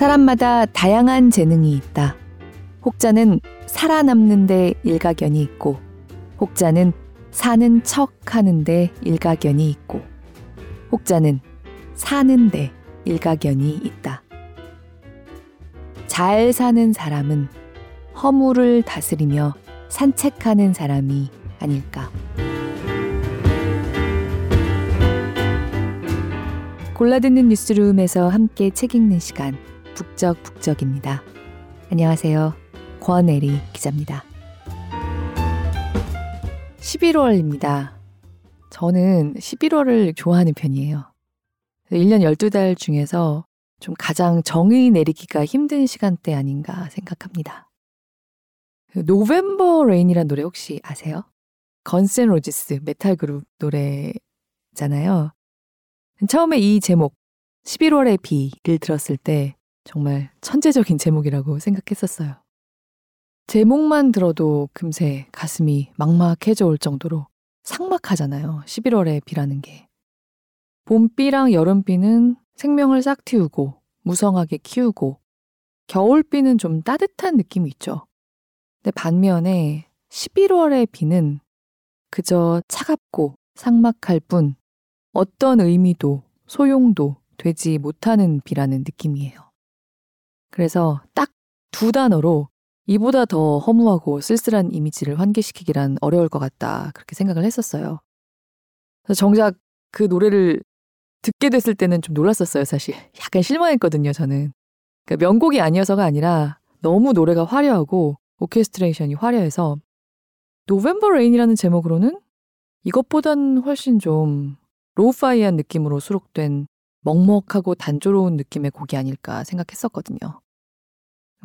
사람마다 다양한 재능이 있다. 혹자는 살아남는데 일가견이 있고, 혹자는 사는 척 하는데 일가견이 있고, 혹자는 사는데 일가견이 있다. 잘 사는 사람은 허물을 다스리며 산책하는 사람이 아닐까. 골라듣는 뉴스룸에서 함께 책 읽는 시간, 북적북적입니다. 안녕하세요. 권애리 기자입니다. 11월입니다. 저는 11월을 좋아하는 편이에요. 1년 12달 중에서 좀 가장 정의 내리기가 힘든 시간대 아닌가 생각합니다. November Rain이란 노래 혹시 아세요? Guns N' Roses 메탈 그룹 노래잖아요. 처음에 이 제목 11월의 비를 들었을 때 정말 천재적인 제목이라고 생각했었어요. 제목만 들어도 금세 가슴이 막막해져 올 정도로 삭막하잖아요. 11월의 비라는 게. 봄비랑 여름비는 생명을 싹 틔우고 무성하게 키우고 겨울비는 좀 따뜻한 느낌이 있죠. 근데 반면에 11월의 비는 그저 차갑고 삭막할 뿐 어떤 의미도 소용도 되지 못하는 비라는 느낌이에요. 그래서 딱 두 단어로 이보다 더 허무하고 쓸쓸한 이미지를 환기시키기란 어려울 것 같다. 그렇게 생각을 했었어요. 정작 그 노래를 듣게 됐을 때는 좀 놀랐었어요, 사실. 약간 실망했거든요, 저는. 그러니까 명곡이 아니어서가 아니라 너무 노래가 화려하고 오케스트레이션이 화려해서 November Rain이라는 제목으로는 이것보단 훨씬 좀 lo-fi한 느낌으로 수록된 먹먹하고 단조로운 느낌의 곡이 아닐까 생각했었거든요.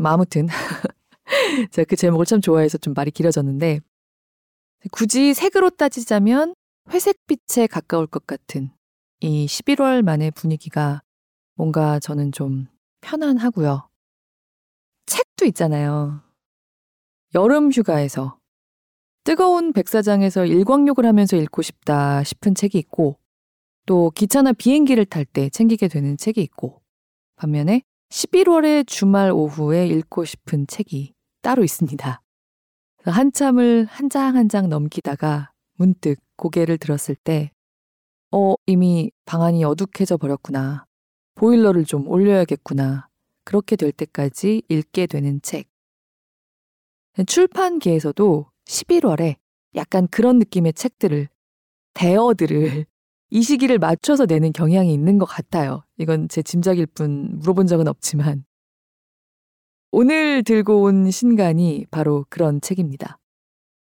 아무튼 제가 그 제목을 참 좋아해서 좀 말이 길어졌는데 굳이 색으로 따지자면 회색빛에 가까울 것 같은 이 11월 만의 분위기가 뭔가 저는 좀 편안하고요. 책도 있잖아요. 여름 휴가에서 뜨거운 백사장에서 일광욕을 하면서 읽고 싶다 싶은 책이 있고 또 기차나 비행기를 탈 때 챙기게 되는 책이 있고 반면에 11월의 주말 오후에 읽고 싶은 책이 따로 있습니다. 한참을 한 장 한 장 넘기다가 문득 고개를 들었을 때, 어, 이미 방안이 어둑해져 버렸구나. 보일러를 좀 올려야겠구나. 그렇게 될 때까지 읽게 되는 책. 출판계에서도 11월에 약간 그런 느낌의 책들을, 대어들을 이 시기를 맞춰서 내는 경향이 있는 것 같아요. 이건 제 짐작일 뿐 물어본 적은 없지만. 오늘 들고 온 신간이 바로 그런 책입니다.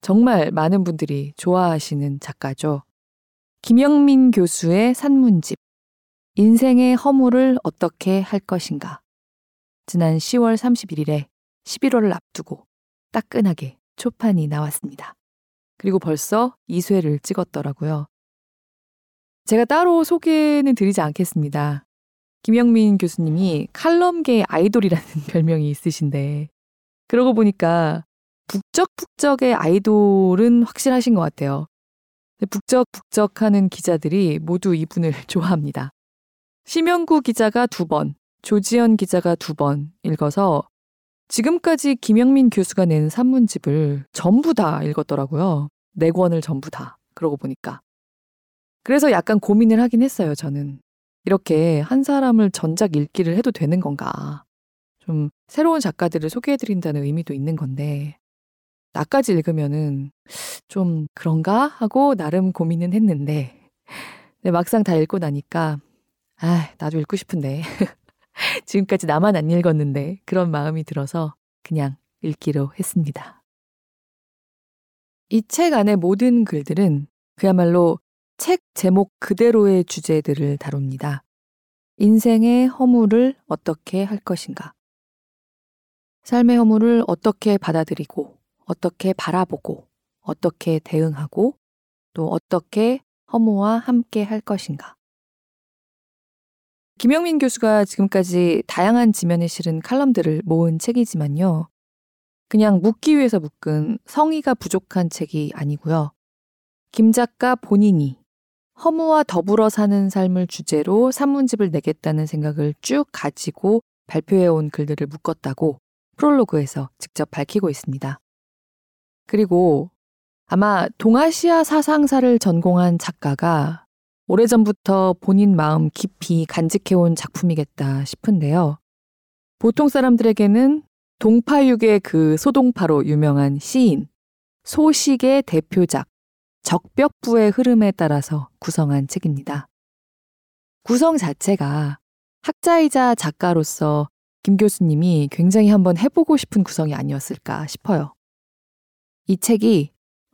정말 많은 분들이 좋아하시는 작가죠. 김영민 교수의 산문집. 인생의 허물을 어떻게 할 것인가. 지난 10월 31일에 11월을 앞두고 따끈하게 초판이 나왔습니다. 그리고 벌써 2쇄를 찍었더라고요. 제가 따로 소개는 드리지 않겠습니다. 김영민 교수님이 칼럼계의 아이돌이라는 별명이 있으신데, 그러고 보니까 북적북적의 아이돌은 확실하신 것 같아요. 북적북적 하는 기자들이 모두 이분을 좋아합니다. 심영구 기자가 두 번, 조지현 기자가 두 번 읽어서 지금까지 김영민 교수가 낸 산문집을 전부 다 읽었더라고요. 네 권을 전부 다. 그러고 보니까. 그래서 약간 고민을 하긴 했어요, 저는. 이렇게 한 사람을 전작 읽기를 해도 되는 건가. 좀 새로운 작가들을 소개해드린다는 의미도 있는 건데, 나까지 읽으면은 좀 그런가? 하고 나름 고민은 했는데, 네, 막상 다 읽고 나니까, 아, 나도 읽고 싶은데. 지금까지 나만 안 읽었는데, 그런 마음이 들어서 그냥 읽기로 했습니다. 이 책 안의 모든 글들은 그야말로 책 제목 그대로의 주제들을 다룹니다. 인생의 허물을 어떻게 할 것인가? 삶의 허물을 어떻게 받아들이고, 어떻게 바라보고, 어떻게 대응하고, 또 어떻게 허무와 함께 할 것인가? 김영민 교수가 지금까지 다양한 지면에 실은 칼럼들을 모은 책이지만요. 그냥 묻기 위해서 묶은 성의가 부족한 책이 아니고요. 김 작가 본인이 허무와 더불어 사는 삶을 주제로 산문집을 내겠다는 생각을 쭉 가지고 발표해온 글들을 묶었다고 프롤로그에서 직접 밝히고 있습니다. 그리고 아마 동아시아 사상사를 전공한 작가가 오래전부터 본인 마음 깊이 간직해온 작품이겠다 싶은데요. 보통 사람들에게는 동파육의 그 소동파로 유명한 시인, 소식의 대표작, 적벽부의 흐름에 따라서 구성한 책입니다. 구성 자체가 학자이자 작가로서 김 교수님이 굉장히 한번 해보고 싶은 구성이 아니었을까 싶어요. 이 책이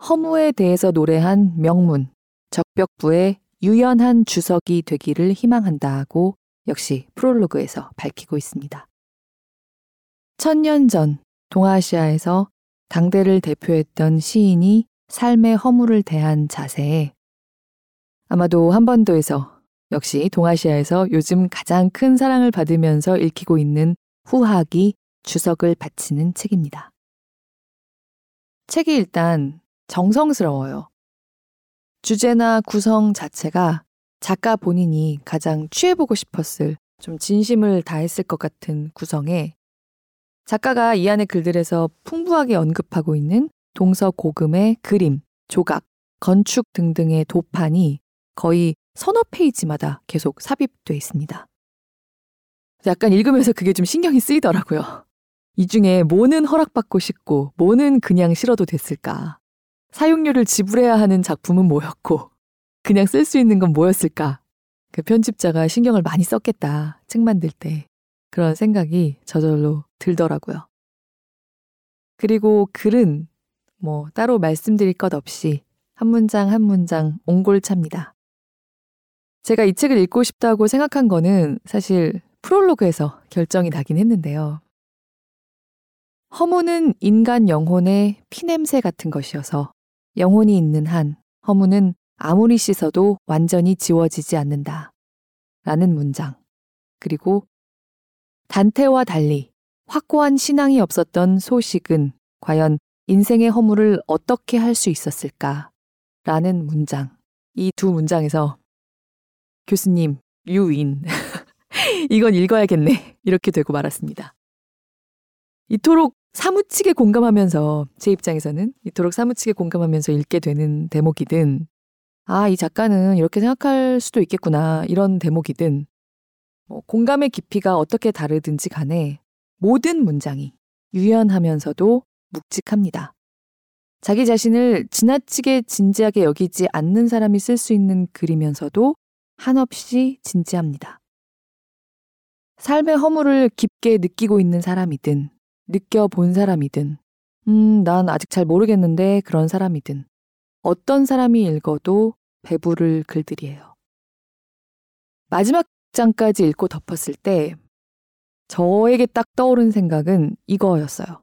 허무에 대해서 노래한 명문, 적벽부의 유연한 주석이 되기를 희망한다고 역시 프롤로그에서 밝히고 있습니다. 천년 전 동아시아에서 당대를 대표했던 시인이 삶의 허물을 대한 자세에 아마도 한반도에서 역시 동아시아에서 요즘 가장 큰 사랑을 받으면서 읽히고 있는 후학이 주석을 바치는 책입니다. 책이 일단 정성스러워요. 주제나 구성 자체가 작가 본인이 가장 취해보고 싶었을 좀 진심을 다했을 것 같은 구성에 작가가 이 안의 글들에서 풍부하게 언급하고 있는 동서 고금의 그림, 조각, 건축 등등의 도판이 거의 서너 페이지마다 계속 삽입돼 있습니다. 약간 읽으면서 그게 좀 신경이 쓰이더라고요. 이 중에 뭐는 허락받고 싶고 뭐는 그냥 싫어도 됐을까? 사용료를 지불해야 하는 작품은 뭐였고 그냥 쓸 수 있는 건 뭐였을까? 그 편집자가 신경을 많이 썼겠다. 책 만들 때. 그런 생각이 저절로 들더라고요. 그리고 글은 뭐 따로 말씀드릴 것 없이 한 문장 한 문장 옹골차입니다. 제가 이 책을 읽고 싶다고 생각한 거는 사실 프롤로그에서 결정이 나긴 했는데요. 허무는 인간 영혼의 피냄새 같은 것이어서 영혼이 있는 한 허무는 아무리 씻어도 완전히 지워지지 않는다. 라는 문장. 그리고 단테와 달리 확고한 신앙이 없었던 소식은 과연 인생의 허물을 어떻게 할 수 있었을까? 라는 문장. 이 두 문장에서 교수님, 유인. 이건 읽어야겠네. 이렇게 되고 말았습니다. 이토록 사무치게 공감하면서 제 입장에서는 이토록 사무치게 공감하면서 읽게 되는 대목이든 아, 이 작가는 이렇게 생각할 수도 있겠구나. 이런 대목이든 뭐 공감의 깊이가 어떻게 다르든지 간에 모든 문장이 유연하면서도 묵직합니다. 자기 자신을 지나치게 진지하게 여기지 않는 사람이 쓸 수 있는 글이면서도 한없이 진지합니다. 삶의 허물을 깊게 느끼고 있는 사람이든, 느껴본 사람이든, 음, 난 아직 잘 모르겠는데 그런 사람이든, 어떤 사람이 읽어도 배부를 글들이에요. 마지막 장까지 읽고 덮었을 때, 저에게 딱 떠오른 생각은 이거였어요.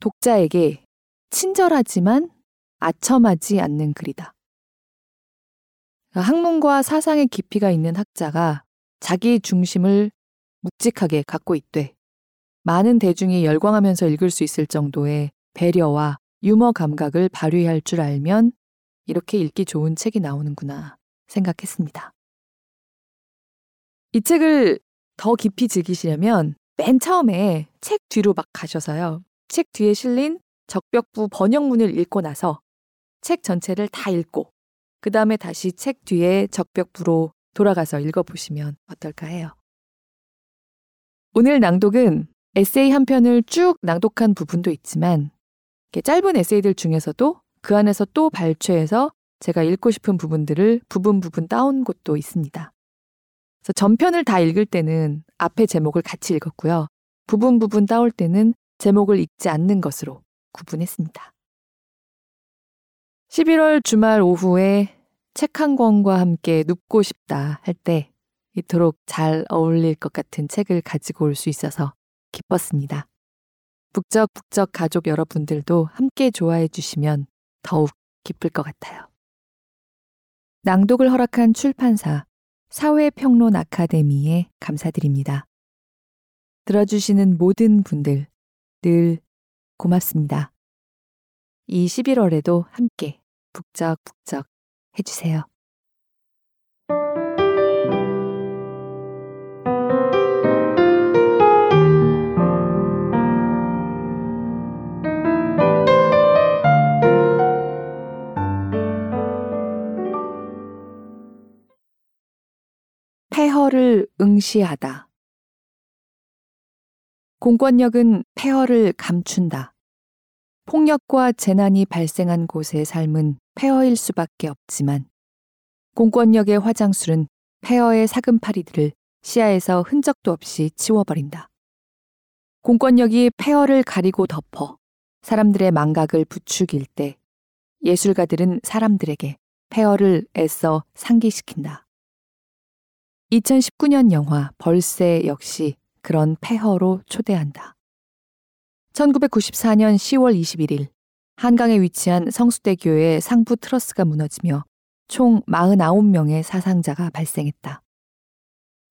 독자에게 친절하지만 아첨하지 않는 글이다. 학문과 사상의 깊이가 있는 학자가 자기 중심을 묵직하게 갖고 있되 많은 대중이 열광하면서 읽을 수 있을 정도의 배려와 유머 감각을 발휘할 줄 알면 이렇게 읽기 좋은 책이 나오는구나 생각했습니다. 이 책을 더 깊이 즐기시려면 맨 처음에 책 뒤로 막 가셔서요. 책 뒤에 실린 적벽부 번역문을 읽고 나서 책 전체를 다 읽고 그 다음에 다시 책 뒤에 적벽부로 돌아가서 읽어보시면 어떨까 해요. 오늘 낭독은 에세이 한 편을 쭉 낭독한 부분도 있지만 짧은 에세이들 중에서도 그 안에서 또 발췌해서 제가 읽고 싶은 부분들을 부분 부분 따온 곳도 있습니다. 그래서 전편을 다 읽을 때는 앞에 제목을 같이 읽었고요. 부분 부분 따올 때는 제목을 읽지 않는 것으로 구분했습니다. 11월 주말 오후에 책 한 권과 함께 눕고 싶다 할 때 이토록 잘 어울릴 것 같은 책을 가지고 올 수 있어서 기뻤습니다. 북적북적 가족 여러분들도 함께 좋아해 주시면 더욱 기쁠 것 같아요. 낭독을 허락한 출판사 사회평론 아카데미에 감사드립니다. 들어주시는 모든 분들 늘 고맙습니다. 이 11월에도 함께 북적북적 해주세요. 태허를 응시하다. 공권력은 폐허를 감춘다. 폭력과 재난이 발생한 곳의 삶은 폐허일 수밖에 없지만 공권력의 화장술은 폐허의 사금파리들을 시야에서 흔적도 없이 치워버린다. 공권력이 폐허를 가리고 덮어 사람들의 망각을 부추길 때 예술가들은 사람들에게 폐허를 애써 상기시킨다. 2019년 영화 벌새 역시 그런 폐허로 초대한다. 1994년 10월 21일 한강에 위치한 성수대교의 상부 트러스가 무너지며 총 49명의 사상자가 발생했다.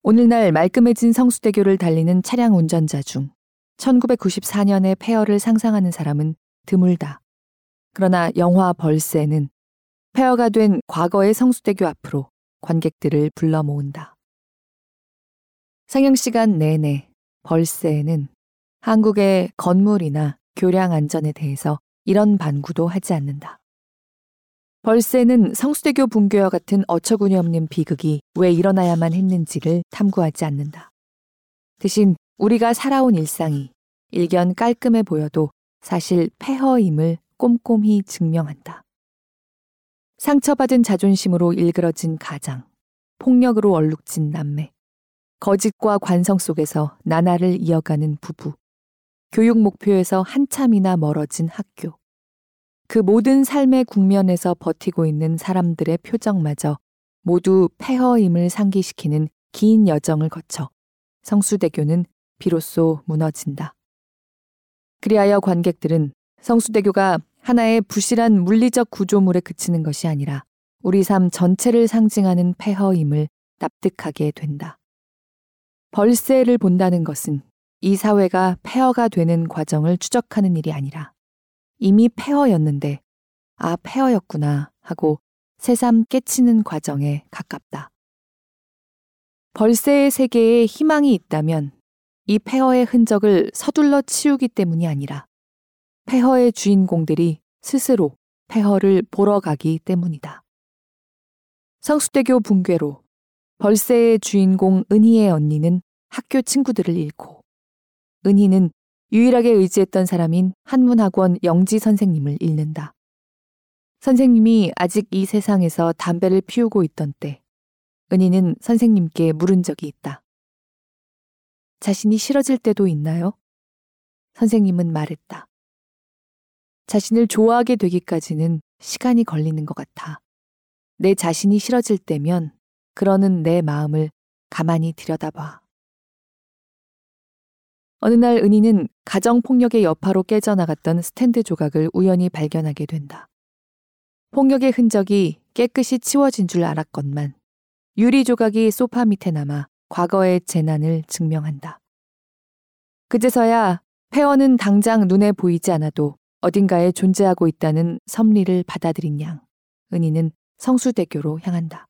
오늘날 말끔해진 성수대교를 달리는 차량 운전자 중 1994년의 폐허를 상상하는 사람은 드물다. 그러나 영화 벌새는 폐허가 된 과거의 성수대교 앞으로 관객들을 불러 모은다. 상영 시간 내내 벌새는 한국의 건물이나 교량 안전에 대해서 이런 반구도 하지 않는다. 벌새는 성수대교 붕괴와 같은 어처구니 없는 비극이 왜 일어나야만 했는지를 탐구하지 않는다. 대신 우리가 살아온 일상이 일견 깔끔해 보여도 사실 폐허임을 꼼꼼히 증명한다. 상처받은 자존심으로 일그러진 가장, 폭력으로 얼룩진 남매, 거짓과 관성 속에서 나날을 이어가는 부부, 교육 목표에서 한참이나 멀어진 학교, 그 모든 삶의 국면에서 버티고 있는 사람들의 표정마저 모두 폐허임을 상기시키는 긴 여정을 거쳐 성수대교는 비로소 무너진다. 그리하여 관객들은 성수대교가 하나의 부실한 물리적 구조물에 그치는 것이 아니라 우리 삶 전체를 상징하는 폐허임을 납득하게 된다. 벌새를 본다는 것은 이 사회가 폐허가 되는 과정을 추적하는 일이 아니라 이미 폐허였는데 아 폐허였구나 하고 새삼 깨치는 과정에 가깝다. 벌새의 세계에 희망이 있다면 이 폐허의 흔적을 서둘러 치우기 때문이 아니라 폐허의 주인공들이 스스로 폐허를 보러 가기 때문이다. 성수대교 붕괴로 벌새의 주인공 은희의 언니는 학교 친구들을 잃고 은희는 유일하게 의지했던 사람인 한문학원 영지 선생님을 잃는다. 선생님이 아직 이 세상에서 담배를 피우고 있던 때, 은희는 선생님께 물은 적이 있다. 자신이 싫어질 때도 있나요? 선생님은 말했다. 자신을 좋아하게 되기까지는 시간이 걸리는 것 같아. 내 자신이 싫어질 때면 그러는 내 마음을 가만히 들여다봐. 어느 날 은희는 가정폭력의 여파로 깨져나갔던 스탠드 조각을 우연히 발견하게 된다. 폭력의 흔적이 깨끗이 치워진 줄 알았건만 유리 조각이 소파 밑에 남아 과거의 재난을 증명한다. 그제서야 폐원은 당장 눈에 보이지 않아도 어딘가에 존재하고 있다는 섭리를 받아들인 양, 은희는 성수대교로 향한다.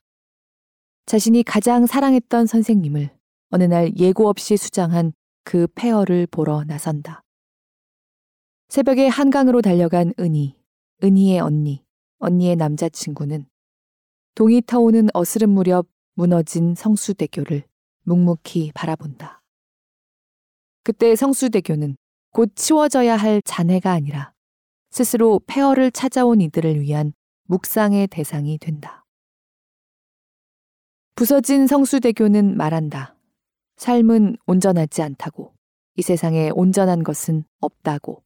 자신이 가장 사랑했던 선생님을 어느 날 예고 없이 수장한 그 폐허를 보러 나선다. 새벽에 한강으로 달려간 은희, 은희의 언니, 언니의 남자친구는 동이 터오는 어스름 무렵 무너진 성수대교를 묵묵히 바라본다. 그때 성수대교는 곧 치워져야 할 잔해가 아니라 스스로 폐허를 찾아온 이들을 위한 묵상의 대상이 된다. 부서진 성수대교는 말한다. 삶은 온전하지 않다고, 이 세상에 온전한 것은 없다고,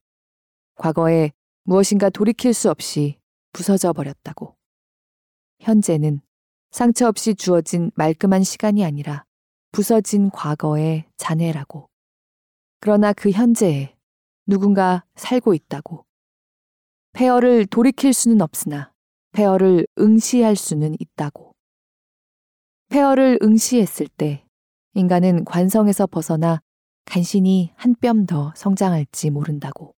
과거에 무엇인가 돌이킬 수 없이 부서져 버렸다고. 현재는 상처 없이 주어진 말끔한 시간이 아니라 부서진 과거의 잔해라고. 그러나 그 현재에 누군가 살고 있다고. 폐허를 돌이킬 수는 없으나 폐허를 응시할 수는 있다고. 폐허를 응시했을 때 인간은 관성에서 벗어나 간신히 한 뼘 더 성장할지 모른다고.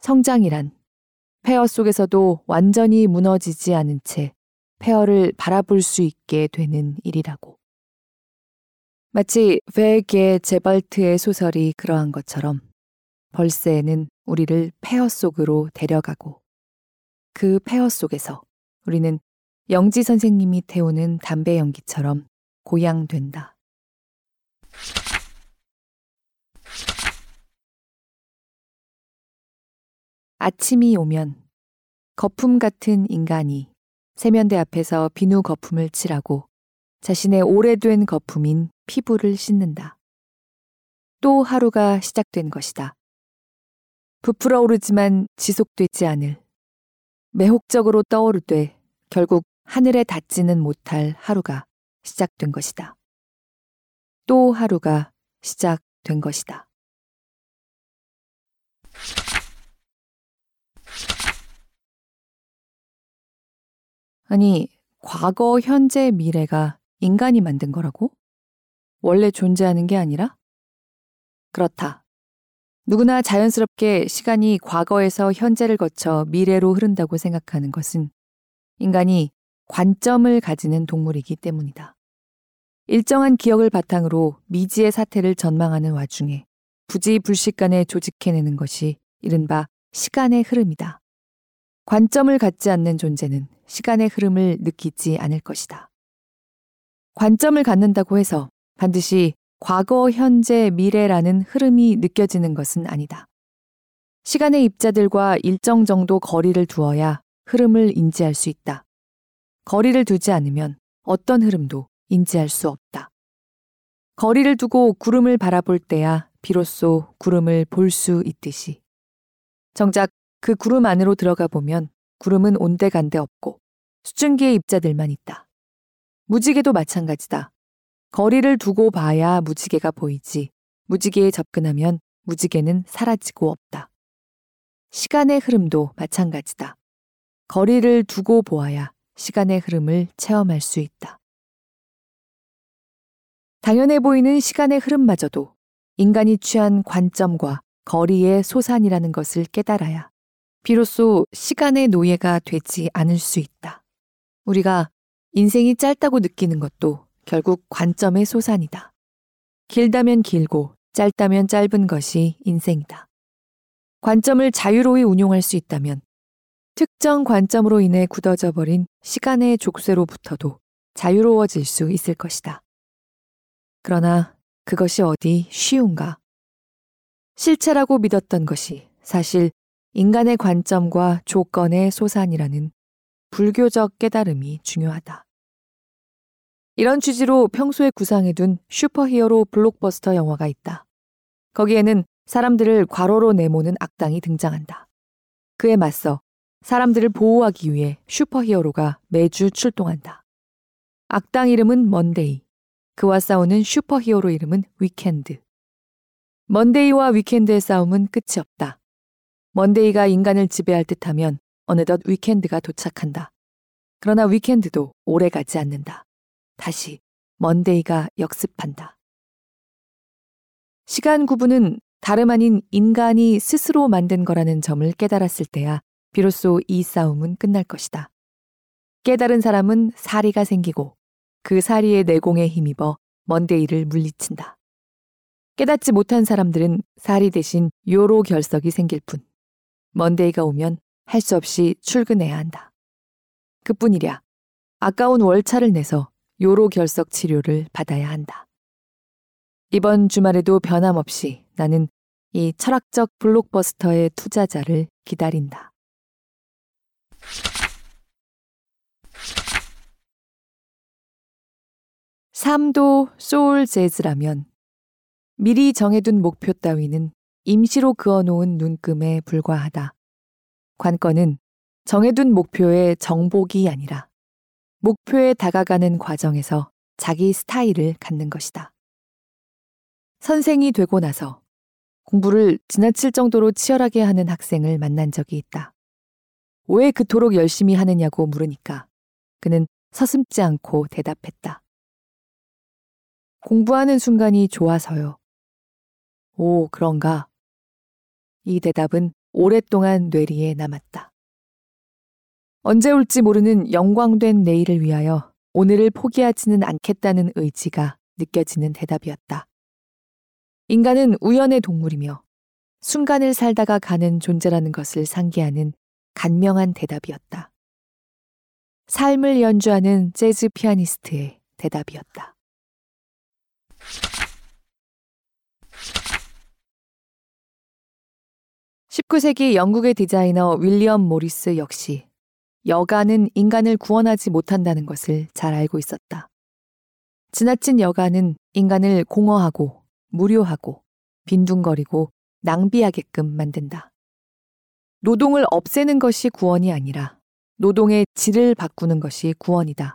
성장이란 폐허 속에서도 완전히 무너지지 않은 채 폐허를 바라볼 수 있게 되는 일이라고. 마치 베게 제발트의 소설이 그러한 것처럼 벌새는 우리를 폐허 속으로 데려가고 그 폐허 속에서 우리는 영지 선생님이 태우는 담배 연기처럼 고양된다. 아침이 오면 거품 같은 인간이 세면대 앞에서 비누 거품을 칠하고 자신의 오래된 거품인 피부를 씻는다. 또 하루가 시작된 것이다. 부풀어 오르지만 지속되지 않을 매혹적으로 떠오를 때 결국 하늘에 닿지는 못할 하루가 시작된 것이다. 또 하루가 시작된 것이다. 아니, 과거, 현재, 미래가 인간이 만든 거라고? 원래 존재하는 게 아니라? 그렇다. 누구나 자연스럽게 시간이 과거에서 현재를 거쳐 미래로 흐른다고 생각하는 것은 인간이 관점을 가지는 동물이기 때문이다. 일정한 기억을 바탕으로 미지의 사태를 전망하는 와중에 부지 불식간에 조직해내는 것이 이른바 시간의 흐름이다. 관점을 갖지 않는 존재는 시간의 흐름을 느끼지 않을 것이다. 관점을 갖는다고 해서 반드시 과거, 현재, 미래라는 흐름이 느껴지는 것은 아니다. 시간의 입자들과 일정 정도 거리를 두어야 흐름을 인지할 수 있다. 거리를 두지 않으면 어떤 흐름도 인지할 수 없다. 거리를 두고 구름을 바라볼 때야 비로소 구름을 볼 수 있듯이. 정작 그 구름 안으로 들어가 보면 구름은 온데간데 없고 수증기의 입자들만 있다. 무지개도 마찬가지다. 거리를 두고 봐야 무지개가 보이지 무지개에 접근하면 무지개는 사라지고 없다. 시간의 흐름도 마찬가지다. 거리를 두고 보아야 시간의 흐름을 체험할 수 있다. 당연해 보이는 시간의 흐름마저도 인간이 취한 관점과 거리의 소산이라는 것을 깨달아야 비로소 시간의 노예가 되지 않을 수 있다. 우리가 인생이 짧다고 느끼는 것도 결국 관점의 소산이다. 길다면 길고 짧다면 짧은 것이 인생이다. 관점을 자유로이 운용할 수 있다면 특정 관점으로 인해 굳어져 버린 시간의 족쇄로부터도 자유로워질 수 있을 것이다. 그러나 그것이 어디 쉬운가? 실체라고 믿었던 것이 사실 인간의 관점과 조건의 소산이라는 불교적 깨달음이 중요하다. 이런 취지로 평소에 구상해둔 슈퍼히어로 블록버스터 영화가 있다. 거기에는 사람들을 과로로 내모는 악당이 등장한다. 그에 맞서 사람들을 보호하기 위해 슈퍼히어로가 매주 출동한다. 악당 이름은 Monday. 그와 싸우는 슈퍼히어로 이름은 Weekend. Monday와 Weekend의 싸움은 끝이 없다. Monday가 인간을 지배할 듯 하면 어느덧 Weekend가 도착한다. 그러나 Weekend도 오래 가지 않는다. 다시 Monday가 역습한다. 시간 구분은 다름 아닌 인간이 스스로 만든 거라는 점을 깨달았을 때야 비로소 이 싸움은 끝날 것이다. 깨달은 사람은 사리가 생기고 그 사리의 내공에 힘입어 먼데이를 물리친다. 깨닫지 못한 사람들은 사리 대신 요로 결석이 생길 뿐. 먼데이가 오면 할 수 없이 출근해야 한다. 그뿐이랴. 아까운 월차를 내서 요로 결석 치료를 받아야 한다. 이번 주말에도 변함없이 나는 이 철학적 블록버스터의 투자자를 기다린다. 삶도 소울 재즈라면 미리 정해둔 목표 따위는 임시로 그어놓은 눈금에 불과하다. 관건은 정해둔 목표의 정복이 아니라 목표에 다가가는 과정에서 자기 스타일을 갖는 것이다. 선생이 되고 나서 공부를 지나칠 정도로 치열하게 하는 학생을 만난 적이 있다. 왜 그토록 열심히 하느냐고 물으니까 그는 서슴지 않고 대답했다. 공부하는 순간이 좋아서요. 오, 그런가? 이 대답은 오랫동안 뇌리에 남았다. 언제 올지 모르는 영광된 내일을 위하여 오늘을 포기하지는 않겠다는 의지가 느껴지는 대답이었다. 인간은 우연의 동물이며 순간을 살다가 가는 존재라는 것을 상기하는 간명한 대답이었다. 삶을 연주하는 재즈 피아니스트의 대답이었다. 19세기 영국의 디자이너 윌리엄 모리스 역시 여가는 인간을 구원하지 못한다는 것을 잘 알고 있었다. 지나친 여가는 인간을 공허하고 무료하고 빈둥거리고 낭비하게끔 만든다. 노동을 없애는 것이 구원이 아니라 노동의 질을 바꾸는 것이 구원이다.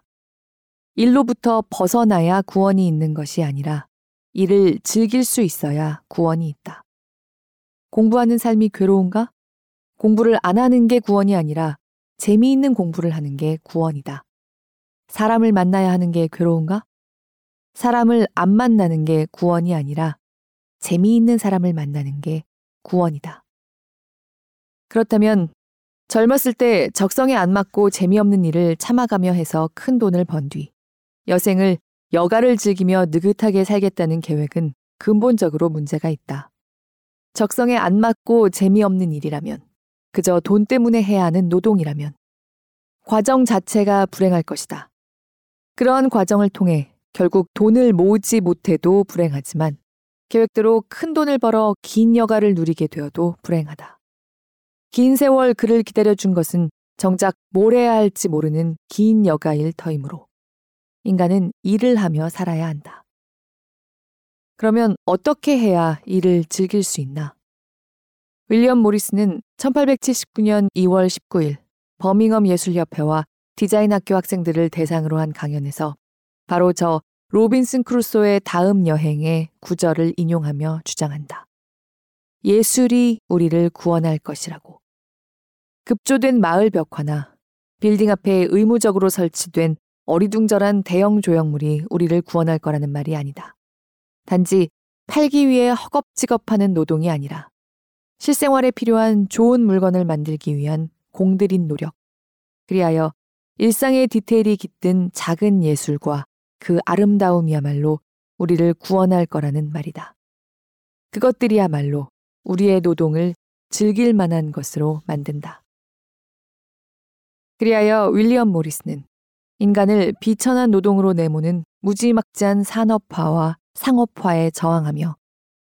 일로부터 벗어나야 구원이 있는 것이 아니라 이를 즐길 수 있어야 구원이 있다. 공부하는 삶이 괴로운가? 공부를 안 하는 게 구원이 아니라 재미있는 공부를 하는 게 구원이다. 사람을 만나야 하는 게 괴로운가? 사람을 안 만나는 게 구원이 아니라 재미있는 사람을 만나는 게 구원이다. 그렇다면 젊었을 때 적성에 안 맞고 재미없는 일을 참아가며 해서 큰 돈을 번 뒤 여생을 여가를 즐기며 느긋하게 살겠다는 계획은 근본적으로 문제가 있다. 적성에 안 맞고 재미없는 일이라면 그저 돈 때문에 해야 하는 노동이라면 과정 자체가 불행할 것이다. 그러한 과정을 통해 결국 돈을 모으지 못해도 불행하지만 계획대로 큰 돈을 벌어 긴 여가를 누리게 되어도 불행하다. 긴 세월 그를 기다려준 것은 정작 뭘 해야 할지 모르는 긴 여가일 터이므로 인간은 일을 하며 살아야 한다. 그러면 어떻게 해야 일을 즐길 수 있나? 윌리엄 모리스는 1879년 2월 19일 버밍엄 예술협회와 디자인 학교 학생들을 대상으로 한 강연에서 바로 저 로빈슨 크루소의 다음 여행의 구절을 인용하며 주장한다. 예술이 우리를 구원할 것이라고. 급조된 마을 벽화나 빌딩 앞에 의무적으로 설치된 어리둥절한 대형 조형물이 우리를 구원할 거라는 말이 아니다. 단지 팔기 위해 허겁지겁하는 노동이 아니라 실생활에 필요한 좋은 물건을 만들기 위한 공들인 노력. 그리하여 일상의 디테일이 깃든 작은 예술과 그 아름다움이야말로 우리를 구원할 거라는 말이다. 그것들이야말로 우리의 노동을 즐길 만한 것으로 만든다. 그리하여 윌리엄 모리스는 인간을 비천한 노동으로 내모는 무지막지한 산업화와 상업화에 저항하며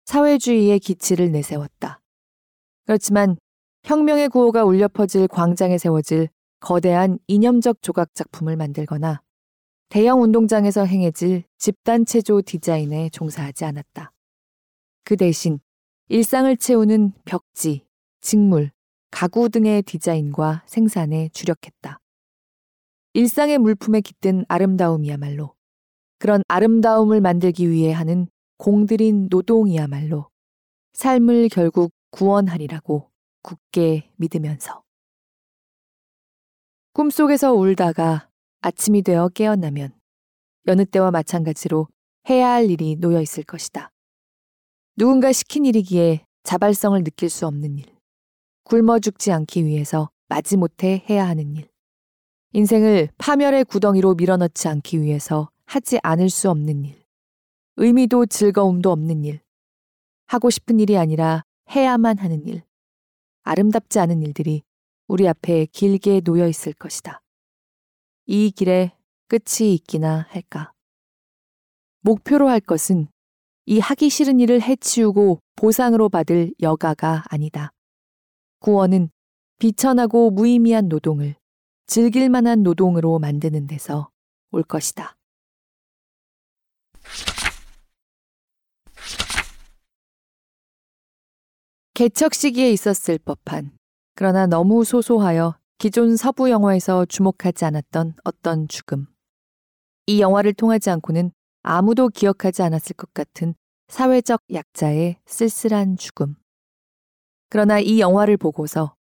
사회주의의 기치를 내세웠다. 그렇지만 혁명의 구호가 울려 퍼질 광장에 세워질 거대한 이념적 조각 작품을 만들거나 대형 운동장에서 행해질 집단 체조 디자인에 종사하지 않았다. 그 대신 일상을 채우는 벽지, 직물, 가구 등의 디자인과 생산에 주력했다. 일상의 물품에 깃든 아름다움이야말로 그런 아름다움을 만들기 위해 하는 공들인 노동이야말로 삶을 결국 구원하리라고 굳게 믿으면서 꿈속에서 울다가 아침이 되어 깨어나면 여느 때와 마찬가지로 해야 할 일이 놓여 있을 것이다. 누군가 시킨 일이기에 자발성을 느낄 수 없는 일, 굶어 죽지 않기 위해서 마지못해 해야 하는 일, 인생을 파멸의 구덩이로 밀어넣지 않기 위해서 하지 않을 수 없는 일, 의미도 즐거움도 없는 일, 하고 싶은 일이 아니라 해야만 하는 일, 아름답지 않은 일들이 우리 앞에 길게 놓여 있을 것이다. 이 길에 끝이 있기나 할까. 목표로 할 것은 이 하기 싫은 일을 해치우고 보상으로 받을 여가가 아니다. 구원은 비천하고 무의미한 노동을 즐길 만한 노동으로 만드는 데서 올 것이다. 개척 시기에 있었을 법한 그러나 너무 소소하여 기존 서부 영화에서 주목하지 않았던 어떤 죽음. 이 영화를 통하지 않고는 아무도 기억하지 않았을 것 같은 사회적 약자의 쓸쓸한 죽음. 그러나 이 영화를 보고서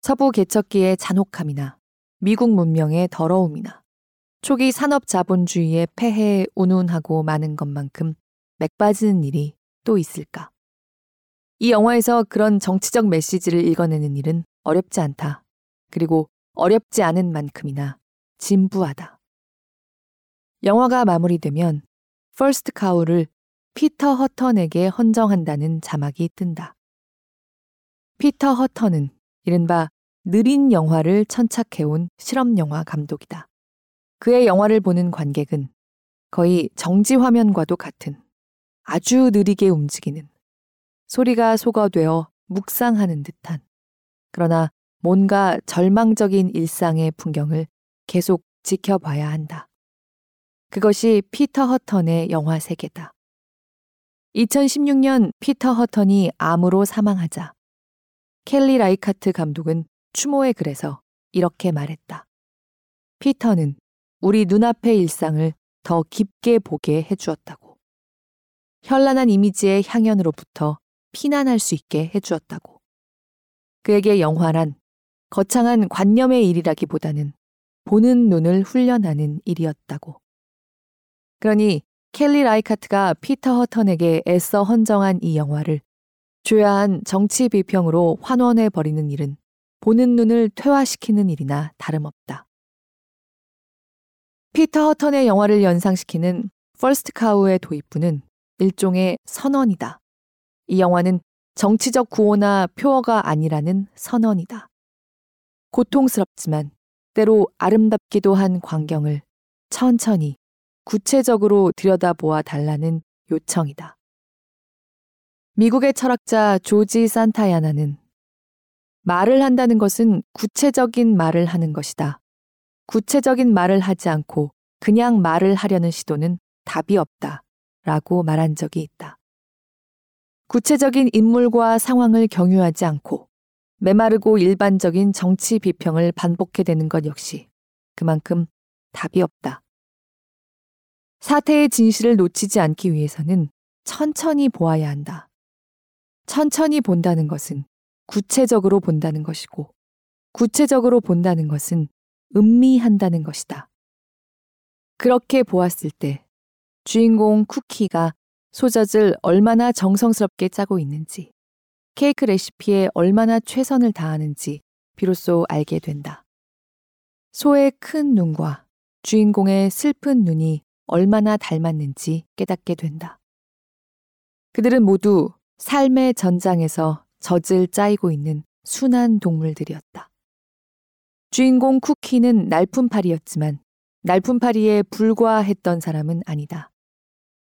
서부 개척기의 잔혹함이나 미국 문명의 더러움이나 초기 산업 자본주의의 폐해에 운운하고 많은 것만큼 맥빠지는 일이 또 있을까? 이 영화에서 그런 정치적 메시지를 읽어내는 일은 어렵지 않다. 그리고 어렵지 않은 만큼이나 진부하다. 영화가 마무리되면 First Cow를 피터 허턴에게 헌정한다는 자막이 뜬다. 피터 허턴은 이른바 느린 영화를 천착해온 실험영화 감독이다. 그의 영화를 보는 관객은 거의 정지 화면과도 같은 아주 느리게 움직이는 소리가 소거되어 묵상하는 듯한 그러나 뭔가 절망적인 일상의 풍경을 계속 지켜봐야 한다. 그것이 피터 허턴의 영화 세계다. 2016년 피터 허턴이 암으로 사망하자 켈리 라이카트 감독은 추모의 글에서 이렇게 말했다. 피터는 우리 눈앞의 일상을 더 깊게 보게 해주었다고. 현란한 이미지의 향연으로부터 피난할 수 있게 해주었다고. 그에게 영화란 거창한 관념의 일이라기보다는 보는 눈을 훈련하는 일이었다고. 그러니 켈리 라이카트가 피터 허턴에게 애써 헌정한 이 영화를 조야한 정치 비평으로 환원해 버리는 일은 보는 눈을 퇴화시키는 일이나 다름없다. 피터 허턴의 영화를 연상시키는 First Cow의 도입부는 일종의 선언이다. 이 영화는 정치적 구호나 표어가 아니라는 선언이다. 고통스럽지만 때로 아름답기도 한 광경을 천천히 구체적으로 들여다보아 달라는 요청이다. 미국의 철학자 조지 산타야나는 말을 한다는 것은 구체적인 말을 하는 것이다. 구체적인 말을 하지 않고 그냥 말을 하려는 시도는 답이 없다. 라고 말한 적이 있다. 구체적인 인물과 상황을 경유하지 않고 메마르고 일반적인 정치 비평을 반복해 대는 것 역시 그만큼 답이 없다. 사태의 진실을 놓치지 않기 위해서는 천천히 보아야 한다. 천천히 본다는 것은 구체적으로 본다는 것이고, 구체적으로 본다는 것은 음미한다는 것이다. 그렇게 보았을 때 주인공 쿠키가 소젖을 얼마나 정성스럽게 짜고 있는지, 케이크 레시피에 얼마나 최선을 다하는지 비로소 알게 된다. 소의 큰 눈과 주인공의 슬픈 눈이 얼마나 닮았는지 깨닫게 된다. 그들은 모두 삶의 전장에서 젖을 짜이고 있는 순한 동물들이었다. 주인공 쿠키는 날품팔이였지만 날품팔이에 불과했던 사람은 아니다.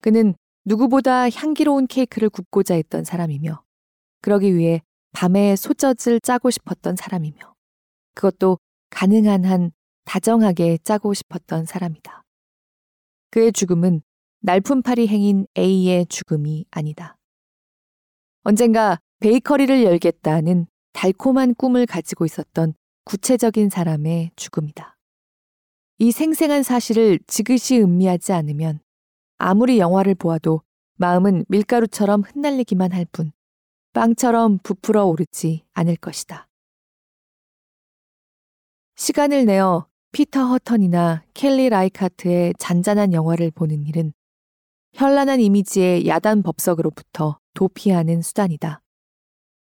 그는 누구보다 향기로운 케이크를 굽고자 했던 사람이며 그러기 위해 밤에 소젖을 짜고 싶었던 사람이며 그것도 가능한 한 다정하게 짜고 싶었던 사람이다. 그의 죽음은 날품팔이 행인 A의 죽음이 아니다. 언젠가 베이커리를 열겠다는 달콤한 꿈을 가지고 있었던 구체적인 사람의 죽음이다. 이 생생한 사실을 지그시 음미하지 않으면 아무리 영화를 보아도 마음은 밀가루처럼 흩날리기만 할 뿐 빵처럼 부풀어 오르지 않을 것이다. 시간을 내어 피터 허턴이나 켈리 라이카트의 잔잔한 영화를 보는 일은 현란한 이미지의 야단 법석으로부터 도피하는 수단이다.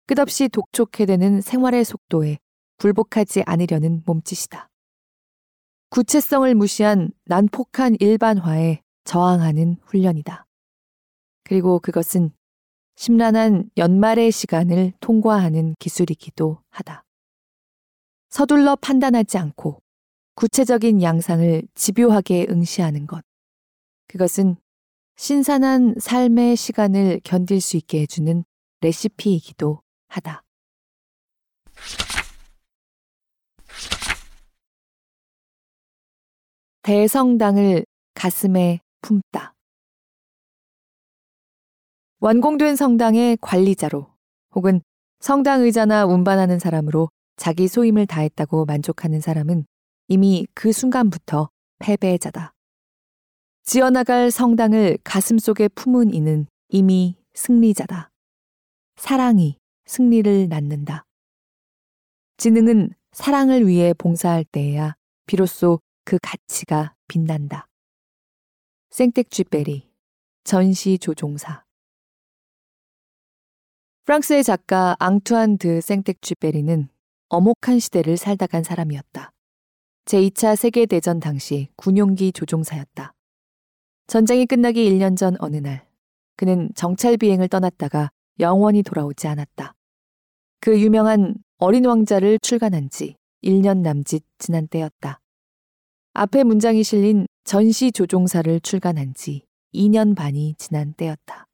끝없이 독촉해되는 생활의 속도에 굴복하지 않으려는 몸짓이다. 구체성을 무시한 난폭한 일반화에 저항하는 훈련이다. 그리고 그것은 심란한 연말의 시간을 통과하는 기술이기도 하다. 서둘러 판단하지 않고 구체적인 양상을 집요하게 응시하는 것. 그것은 신선한 삶의 시간을 견딜 수 있게 해주는 레시피이기도 하다. 대성당을 가슴에 품다. 완공된 성당의 관리자로 혹은 성당 의자나 운반하는 사람으로 자기 소임을 다했다고 만족하는 사람은 이미 그 순간부터 패배자다. 지어나갈 성당을 가슴속에 품은 이는 이미 승리자다. 사랑이 승리를 낳는다. 지능은 사랑을 위해 봉사할 때에야 비로소 그 가치가 빛난다. 생텍쥐베리 전시 조종사 프랑스의 작가 앙투안 드 생텍쥐베리는 어목한 시대를 살다 간 사람이었다. 제2차 세계대전 당시 군용기 조종사였다. 전쟁이 끝나기 1년 전 어느 날, 그는 정찰 비행을 떠났다가 영원히 돌아오지 않았다. 그 유명한 어린 왕자를 출간한 지 1년 남짓 지난 때였다. 앞에 문장이 실린 전시 조종사를 출간한 지 2년 반이 지난 때였다.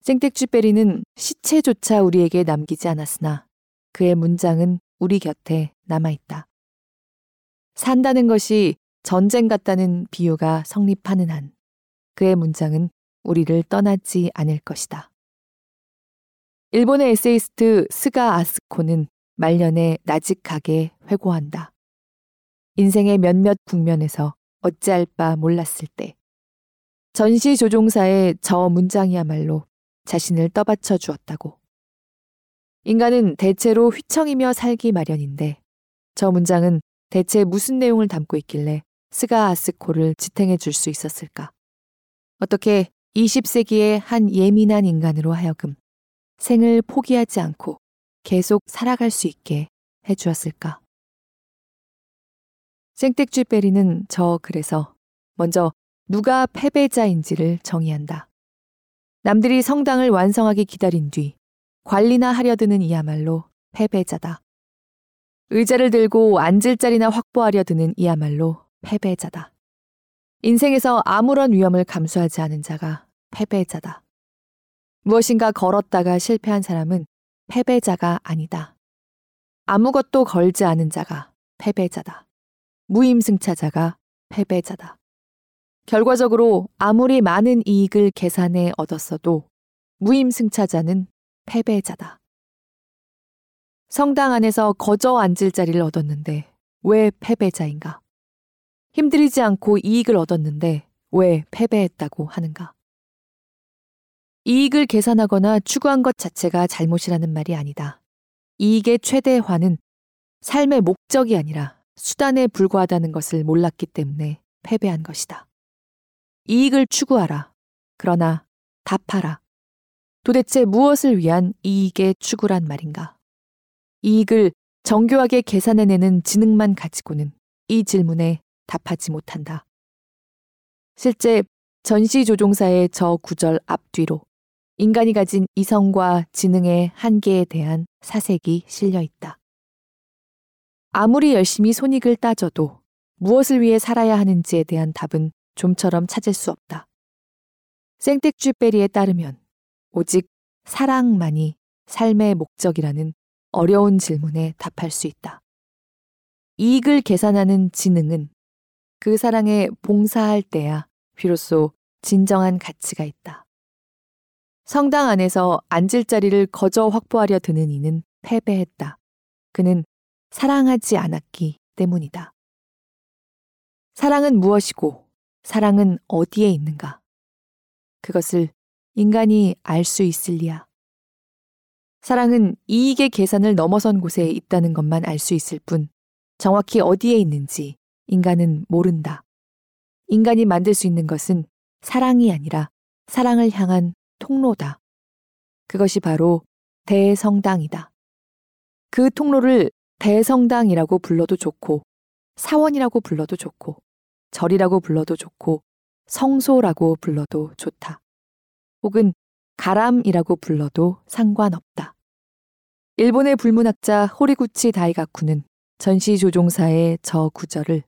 생텍쥐베리는 시체조차 우리에게 남기지 않았으나 그의 문장은 우리 곁에 남아있다. 산다는 것이 전쟁 같다는 비유가 성립하는 한 그의 문장은 우리를 떠나지 않을 것이다. 일본의 에세이스트 스가 아쓰코는 말년에 나직하게 회고한다. 인생의 몇몇 국면에서 어찌할 바 몰랐을 때 전시 조종사의 저 문장이야말로 자신을 떠받쳐 주었다고. 인간은 대체로 휘청이며 살기 마련인데 저 문장은 대체 무슨 내용을 담고 있길래 스가 아스코를 지탱해 줄 수 있었을까? 어떻게 20세기의 한 예민한 인간으로 하여금 생을 포기하지 않고 계속 살아갈 수 있게 해주었을까? 생텍쥐베리는 저 글에서 먼저 누가 패배자인지를 정의한다. 남들이 성당을 완성하기 기다린 뒤 관리나 하려 드는 이야말로 패배자다. 의자를 들고 앉을 자리나 확보하려 드는 이야말로 패배자다. 인생에서 아무런 위험을 감수하지 않은 자가 패배자다. 무엇인가 걸었다가 실패한 사람은 패배자가 아니다. 아무것도 걸지 않은 자가 패배자다. 무임승차자가 패배자다. 결과적으로 아무리 많은 이익을 계산해 얻었어도 무임승차자는 패배자다. 성당 안에서 거저 앉을 자리를 얻었는데 왜 패배자인가? 힘들이지 않고 이익을 얻었는데 왜 패배했다고 하는가? 이익을 계산하거나 추구한 것 자체가 잘못이라는 말이 아니다. 이익의 최대화는 삶의 목적이 아니라 수단에 불과하다는 것을 몰랐기 때문에 패배한 것이다. 이익을 추구하라. 그러나 답하라. 도대체 무엇을 위한 이익의 추구란 말인가? 이익을 정교하게 계산해내는 지능만 가지고는 이 질문에 답하지 못한다. 실제 전시조종사의 저 구절 앞뒤로 인간이 가진 이성과 지능의 한계에 대한 사색이 실려 있다. 아무리 열심히 손익을 따져도 무엇을 위해 살아야 하는지에 대한 답은 좀처럼 찾을 수 없다. 생텍쥐베리에 따르면 오직 사랑만이 삶의 목적이라는 어려운 질문에 답할 수 있다. 이익을 계산하는 지능은 그 사랑에 봉사할 때야 비로소 진정한 가치가 있다. 성당 안에서 앉을 자리를 거저 확보하려 드는 이는 패배했다. 그는 사랑하지 않았기 때문이다. 사랑은 무엇이고 사랑은 어디에 있는가? 그것을 인간이 알 수 있을 리야. 사랑은 이익의 계산을 넘어선 곳에 있다는 것만 알 수 있을 뿐 정확히 어디에 있는지 인간은 모른다. 인간이 만들 수 있는 것은 사랑이 아니라 사랑을 향한 통로다. 그것이 바로 대성당이다. 그 통로를 대성당이라고 불러도 좋고, 사원이라고 불러도 좋고, 절이라고 불러도 좋고, 성소라고 불러도 좋다. 혹은 가람이라고 불러도 상관없다. 일본의 불문학자 호리구치 다이가쿠는 전시 조종사의 저 구절을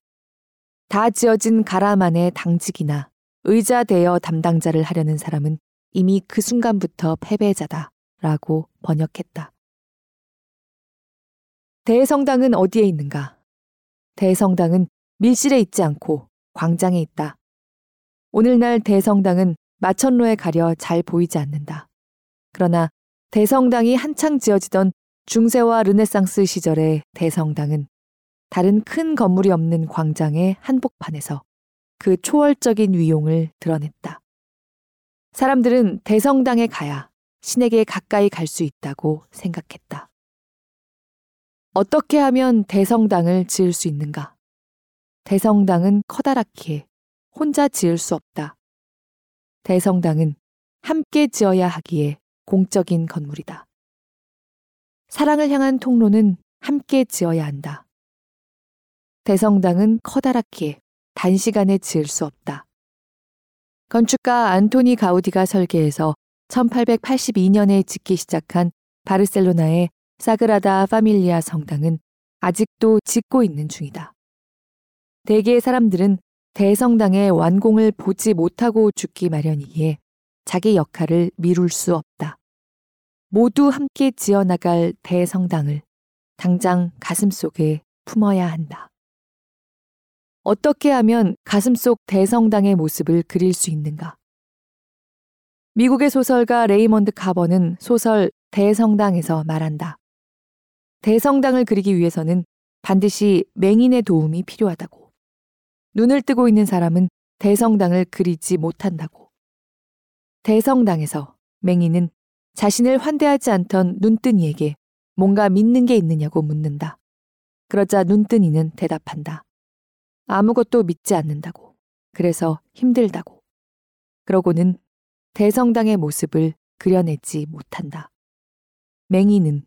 다 지어진 가람 안에 당직이나 의자 대여 담당자를 하려는 사람은 이미 그 순간부터 패배자다 라고 번역했다. 대성당은 어디에 있는가? 대성당은 밀실에 있지 않고 광장에 있다. 오늘날 대성당은 마천로에 가려 잘 보이지 않는다. 그러나 대성당이 한창 지어지던 중세와 르네상스 시절의 대성당은 다른 큰 건물이 없는 광장의 한복판에서 그 초월적인 위용을 드러냈다. 사람들은 대성당에 가야 신에게 가까이 갈 수 있다고 생각했다. 어떻게 하면 대성당을 지을 수 있는가? 대성당은 커다랗기에 혼자 지을 수 없다. 대성당은 함께 지어야 하기에 공적인 건물이다. 사랑을 향한 통로는 함께 지어야 한다. 대성당은 커다랗기에 단시간에 지을 수 없다. 건축가 안토니 가우디가 설계해서 1882년에 짓기 시작한 바르셀로나의 사그라다 파밀리아 성당은 아직도 짓고 있는 중이다. 대개의 사람들은 대성당의 완공을 보지 못하고 죽기 마련이기에 자기 역할을 미룰 수 없다. 모두 함께 지어나갈 대성당을 당장 가슴 속에 품어야 한다. 어떻게 하면 가슴 속 대성당의 모습을 그릴 수 있는가? 미국의 소설가 레이먼드 카버는 소설 대성당에서 말한다. 대성당을 그리기 위해서는 반드시 맹인의 도움이 필요하다고. 눈을 뜨고 있는 사람은 대성당을 그리지 못한다고. 대성당에서 맹인은 자신을 환대하지 않던 눈뜬이에게 뭔가 믿는 게 있느냐고 묻는다. 그러자 눈뜬이는 대답한다. 아무것도 믿지 않는다고. 그래서 힘들다고. 그러고는 대성당의 모습을 그려내지 못한다. 맹이는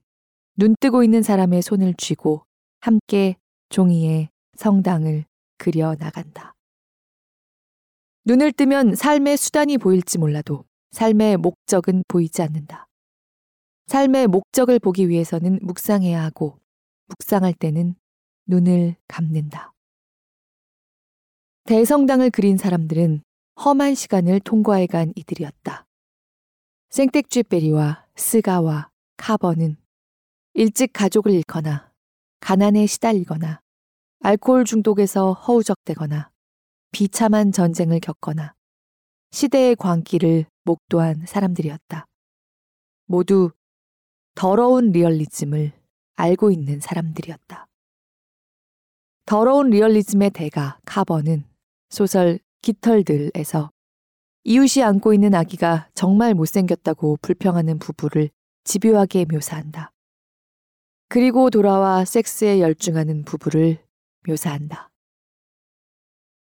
눈 뜨고 있는 사람의 손을 쥐고 함께 종이에 성당을 그려 나간다. 눈을 뜨면 삶의 수단이 보일지 몰라도 삶의 목적은 보이지 않는다. 삶의 목적을 보기 위해서는 묵상해야 하고 묵상할 때는 눈을 감는다. 대성당을 그린 사람들은 험한 시간을 통과해 간 이들이었다. 생텍쥐베리와 스가와 카버는 일찍 가족을 잃거나 가난에 시달리거나 알코올 중독에서 허우적대거나 비참한 전쟁을 겪거나 시대의 광기를 목도한 사람들이었다. 모두 더러운 리얼리즘을 알고 있는 사람들이었다. 더러운 리얼리즘의 대가 카버는 소설 깃털들에서 이웃이 안고 있는 아기가 정말 못생겼다고 불평하는 부부를 집요하게 묘사한다. 그리고 돌아와 섹스에 열중하는 부부를 묘사한다.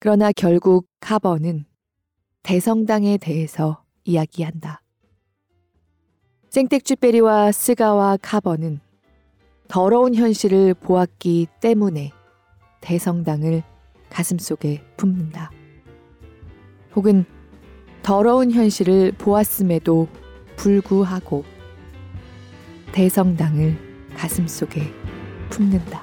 그러나 결국 카버는 대성당에 대해서 이야기한다. 생텍쥐베리와 스가와 카버는 더러운 현실을 보았기 때문에 대성당을 가슴속에 품는다. 혹은 더러운 현실을 보았음에도 불구하고 대성당을 가슴 속에 품는다.